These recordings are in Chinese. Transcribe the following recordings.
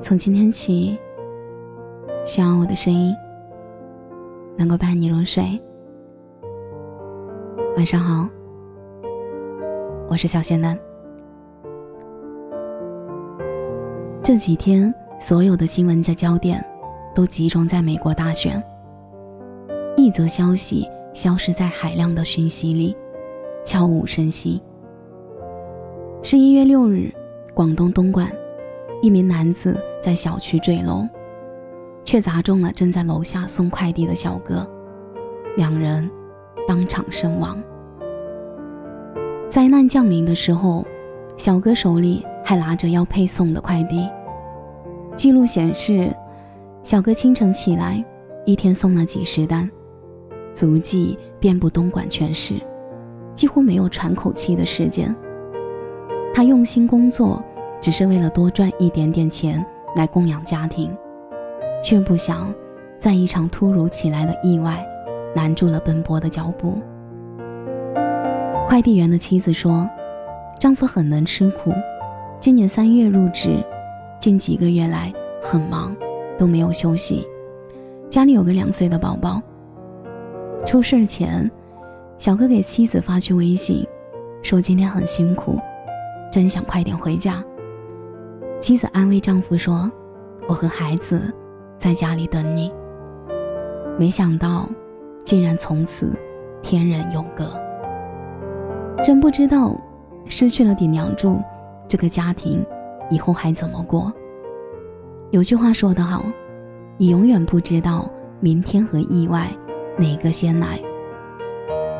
从今天起，希望我的声音能够伴你入睡。晚上好，我是小仙丹。这几天，所有的新闻的焦点都集中在美国大选。一则消息消失在海量的讯息里，悄无声息。十一月六日，广东东莞。一名男子在小区坠楼，却砸中了正在楼下送快递的小哥，两人当场身亡。灾难降临的时候，小哥手里还拿着要配送的快递。记录显示，小哥清晨起来，一天送了几十单，足迹遍布东莞全市，几乎没有喘口气的时间。他用心工作。只是为了多赚一点点钱来供养家庭，却不想在一场突如其来的意外拦住了奔波的脚步。快递员的妻子说：“丈夫很能吃苦，今年三月入职，近几个月来很忙，都没有休息。家里有个两岁的宝宝。出事前，小哥给妻子发去微信，说今天很辛苦，真想快点回家。”妻子安慰丈夫说：“我和孩子在家里等你。”没想到，竟然从此天人永隔。真不知道失去了顶梁柱，这个家庭以后还怎么过？有句话说得好：“你永远不知道明天和意外哪个先来。”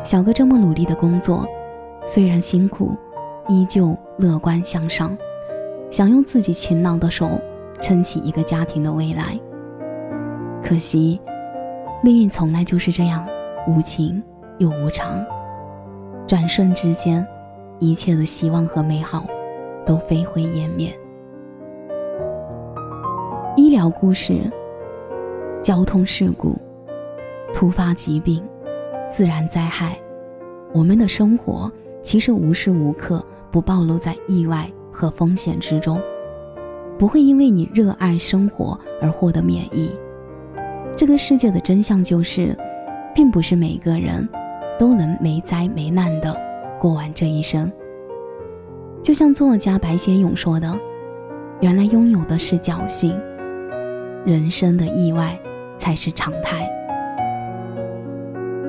小哥这么努力的工作，虽然辛苦，依旧乐观向上。想用自己勤劳的手撑起一个家庭的未来，可惜命运从来就是这样无情又无常，转瞬之间，一切的希望和美好都飞灰烟灭。医疗故事、交通事故、突发疾病、自然灾害，我们的生活其实无时无刻不暴露在意外。和风险之中，不会因为你热爱生活而获得免疫。这个世界的真相就是，并不是每个人都能没灾没难的过完这一生。就像作家白先勇说的：“原来拥有的是侥幸，人生的意外才是常态。”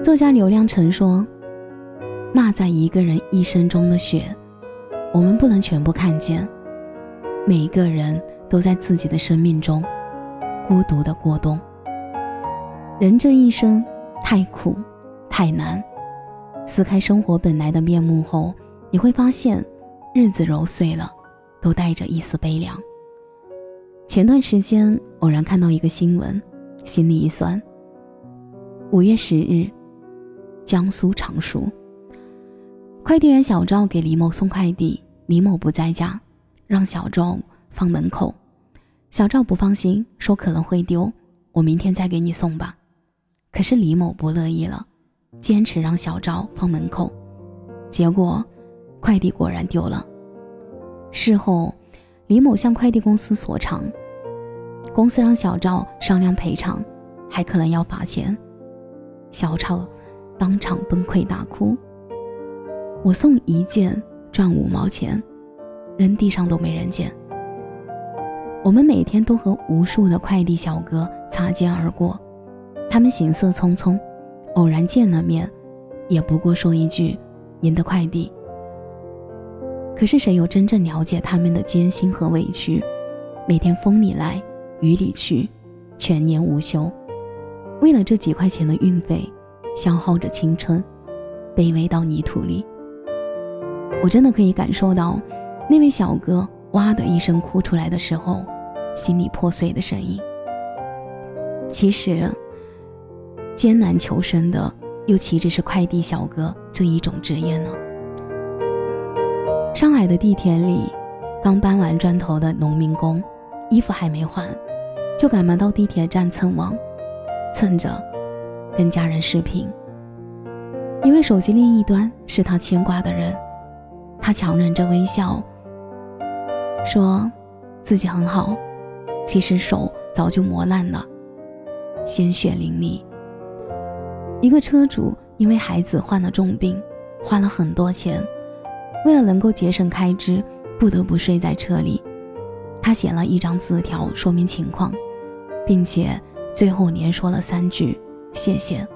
作家刘亮程说：“那在一个人一生中的雪。”我们不能全部看见，每一个人都在自己的生命中孤独的过冬。人这一生太苦太难，撕开生活本来的面目后，你会发现日子揉碎了，都带着一丝悲凉。前段时间偶然看到一个新闻，心里一酸。五月十日，江苏常熟。快递员小赵给李某送快递，李某不在家，让小赵放门口。小赵不放心，说可能会丢，我明天再给你送吧。可是李某不乐意了，坚持让小赵放门口。结果，快递果然丢了。事后，李某向快递公司索偿，公司让小赵商量赔偿，还可能要罚钱。小赵当场崩溃大哭。我送一件赚五毛钱，扔地上都没人捡。我们每天都和无数的快递小哥擦肩而过，他们行色匆匆，偶然见了面，也不过说一句“您的快递”。可是谁又真正了解他们的艰辛和委屈？每天风里来雨里去，全年无休，为了这几块钱的运费，消耗着青春，卑微到泥土里。我真的可以感受到，那位小哥哇的一声哭出来的时候，心里破碎的声音。其实，艰难求生的又岂止是快递小哥这一种职业呢？上海的地铁里，刚搬完砖头的农民工，衣服还没换，就赶忙到地铁站蹭网，蹭着跟家人视频，因为手机另一端是他牵挂的人。他强忍着微笑，说：“自己很好，其实手早就磨烂了，鲜血淋漓。一个车主因为孩子患了重病，花了很多钱，为了能够节省开支，不得不睡在车里。他写了一张字条说明情况，并且最后连说了三句“谢谢”。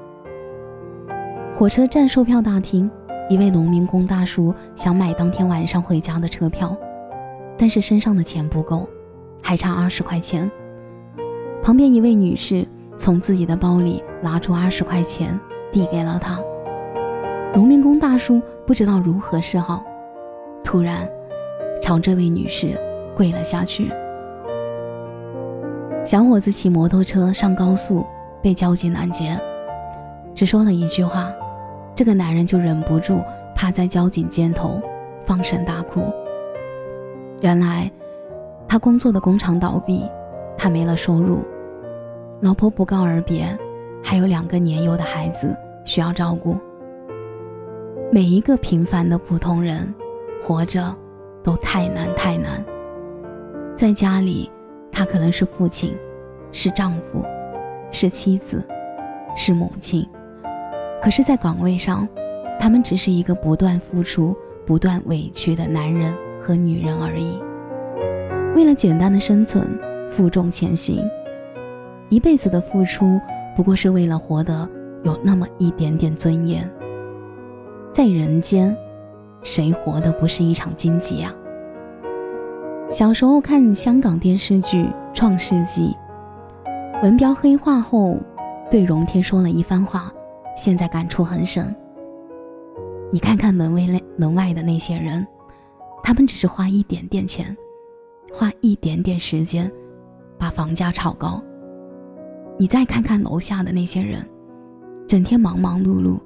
火车站售票大厅，一位农民工大叔想买当天晚上回家的车票，但是身上的钱不够，还差二十块钱。旁边一位女士从自己的包里拿出二十块钱，递给了他。农民工大叔不知道如何是好，突然朝这位女士跪了下去。小伙子骑摩托车上高速，被交警拦截，只说了一句话。这个男人就忍不住趴在交警肩头，放声大哭。原来，他工作的工厂倒闭，他没了收入，老婆不告而别，还有两个年幼的孩子需要照顾。每一个平凡的普通人，活着都太难太难。在家里，他可能是父亲，是丈夫，是妻子，是母亲。可是，在岗位上，他们只是一个不断付出、不断委屈的男人和女人而已。为了简单的生存，负重前行，一辈子的付出，不过是为了活得有那么一点点尊严。在人间，谁活的不是一场荆棘呀？小时候看香港电视剧《创世纪》，文彪黑化后，对荣天说了一番话。现在感触很深。你看看门卫内门外的那些人，他们只是花一点点钱，花一点点时间，把房价炒高。你再看看楼下的那些人，整天忙忙碌碌，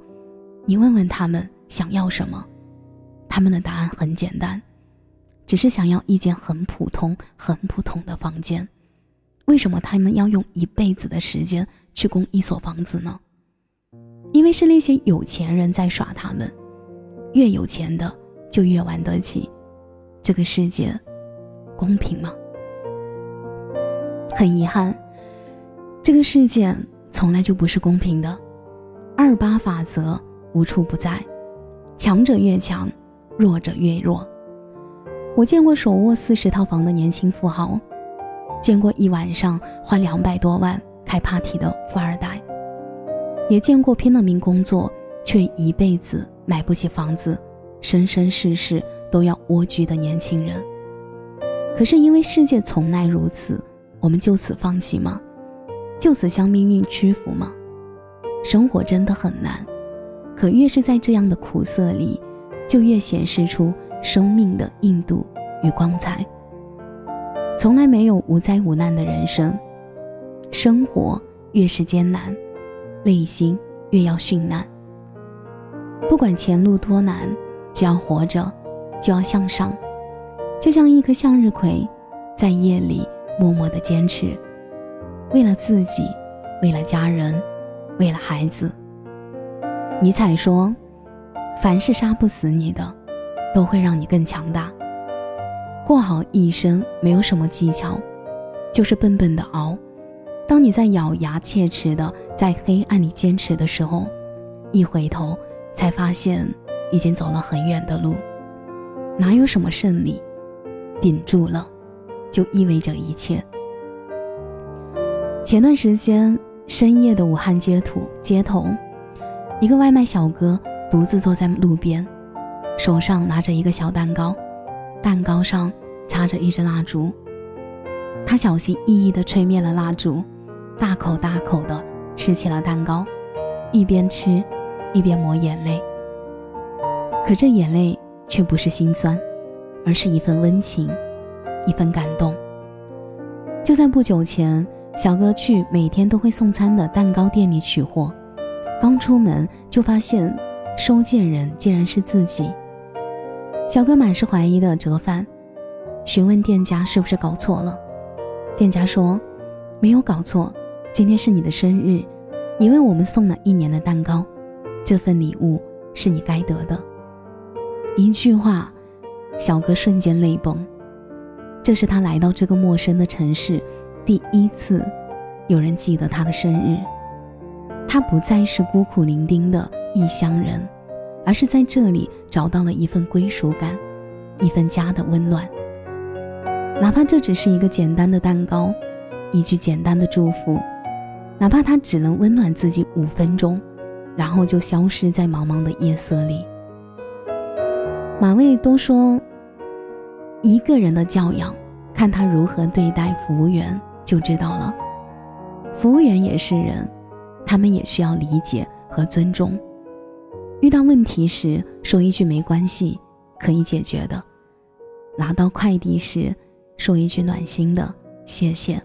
你问问他们想要什么，他们的答案很简单，只是想要一间很普通、很普通的房间。为什么他们要用一辈子的时间去供一所房子呢？因为是那些有钱人在耍他们，越有钱的就越玩得起。这个世界公平吗？很遗憾，这个世界从来就不是公平的。二八法则无处不在，强者越强，弱者越弱。我见过手握四十套房的年轻富豪，见过一晚上花两百多万开 party 的富二代。也见过拼了命工作却一辈子买不起房子，生生世世都要蜗居的年轻人。可是因为世界从来如此，我们就此放弃吗？就此向命运屈服吗？生活真的很难，可越是在这样的苦涩里，就越显示出生命的硬度与光彩。从来没有无灾无难的人生，生活越是艰难。内心越要殉难。不管前路多难，只要活着，就要向上。就像一颗向日葵，在夜里默默的坚持，为了自己，为了家人，为了孩子。尼采说：“凡是杀不死你的，都会让你更强大。”过好一生没有什么技巧，就是笨笨的熬。当你在咬牙切齿的在黑暗里坚持的时候，一回头才发现已经走了很远的路，哪有什么胜利？顶住了，就意味着一切。前段时间深夜的武汉街头，街头，一个外卖小哥独自坐在路边，手上拿着一个小蛋糕，蛋糕上插着一支蜡烛，他小心翼翼地吹灭了蜡烛。大口大口地吃起了蛋糕，一边吃，一边抹眼泪。可这眼泪却不是心酸，而是一份温情，一份感动。就在不久前，小哥去每天都会送餐的蛋糕店里取货，刚出门就发现收件人竟然是自己。小哥满是怀疑的折返，询问店家是不是搞错了。店家说没有搞错。今天是你的生日，你为我们送了一年的蛋糕，这份礼物是你该得的。一句话，小哥瞬间泪崩。这是他来到这个陌生的城市第一次有人记得他的生日。他不再是孤苦伶仃的异乡人，而是在这里找到了一份归属感，一份家的温暖。哪怕这只是一个简单的蛋糕，一句简单的祝福，哪怕他只能温暖自己五分钟，然后就消失在茫茫的夜色里。马未都说，一个人的教养，看他如何对待服务员就知道了。服务员也是人。他们也需要理解和尊重。遇到问题时，说一句没关系，可以解决的；拿到快递时，说一句暖心的谢谢。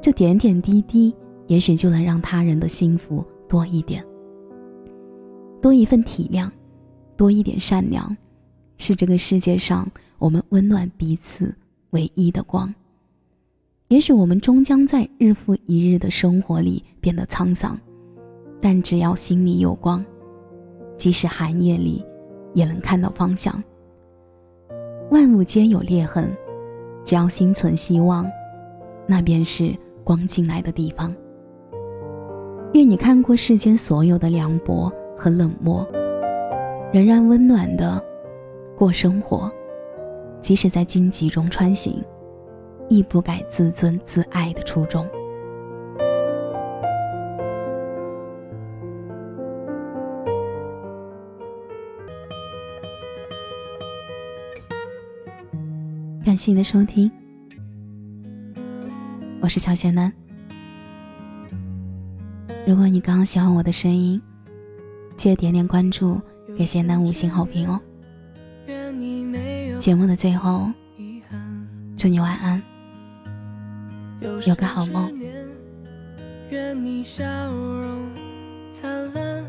这点点滴滴，也许就能让他人的幸福多一点。多一份体谅，多一点善良，是这个世界上我们温暖彼此唯一的光。也许我们终将在日复一日的生活里变得沧桑，但只要心里有光，即使寒夜里也能看到方向。万物皆有裂痕，只要心存希望，那便是光进来的地方。愿你看过世间所有的凉薄和冷漠，仍然温暖的过生活，即使在荆棘中穿行。亦不改自尊自爱的初衷。感谢你的收听，我是乔贤楠。如果你刚刚喜欢我的声音，记得点点关注，给贤楠五星好评哦。节目的最后，祝你晚安。有个好梦。愿你笑容灿烂。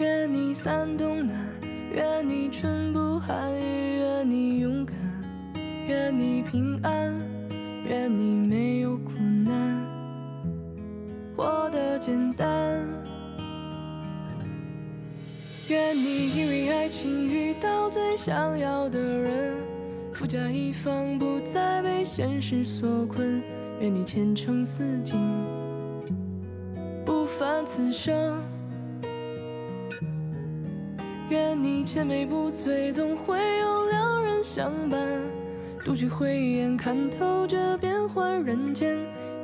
愿你三冬暖愿你春不寒愿你勇敢。愿你平安。愿你没有苦难。简单愿你因为爱情遇到最想要的人富甲一方，不再被现实所困。愿你前程似锦，不凡此生。愿你千杯不醉，总会有良人相伴。独具慧眼，看透这变幻人间。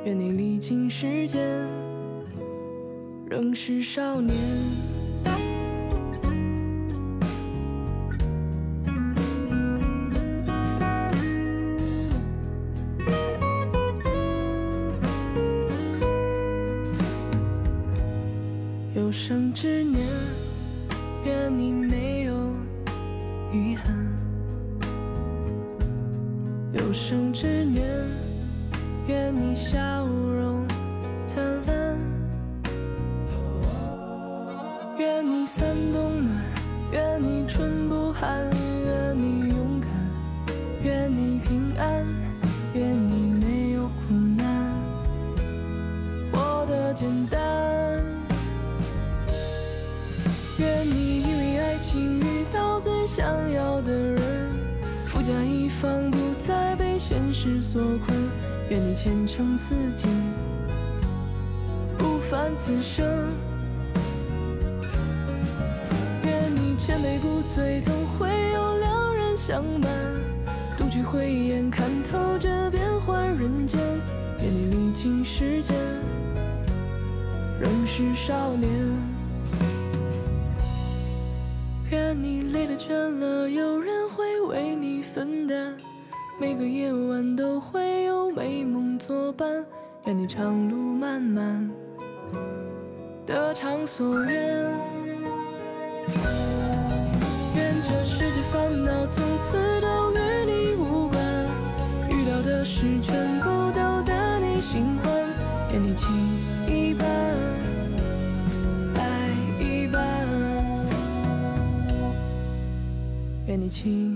愿你历经世间，仍是少年。有生之年，愿你没有遗憾。有生之年，愿你愿你前程似锦，不凡此生。愿你千杯不醉，总会有良人相伴。独具慧眼，看透这变幻人间。愿你历经世间，仍是少年。愿你累了倦了，有人会为你分担；每个夜晚都会有美梦作伴。愿你长路漫漫，得偿所愿。愿这世界烦恼从此都与你无关，遇到的事全部都得你心欢。愿你情一半。愿你情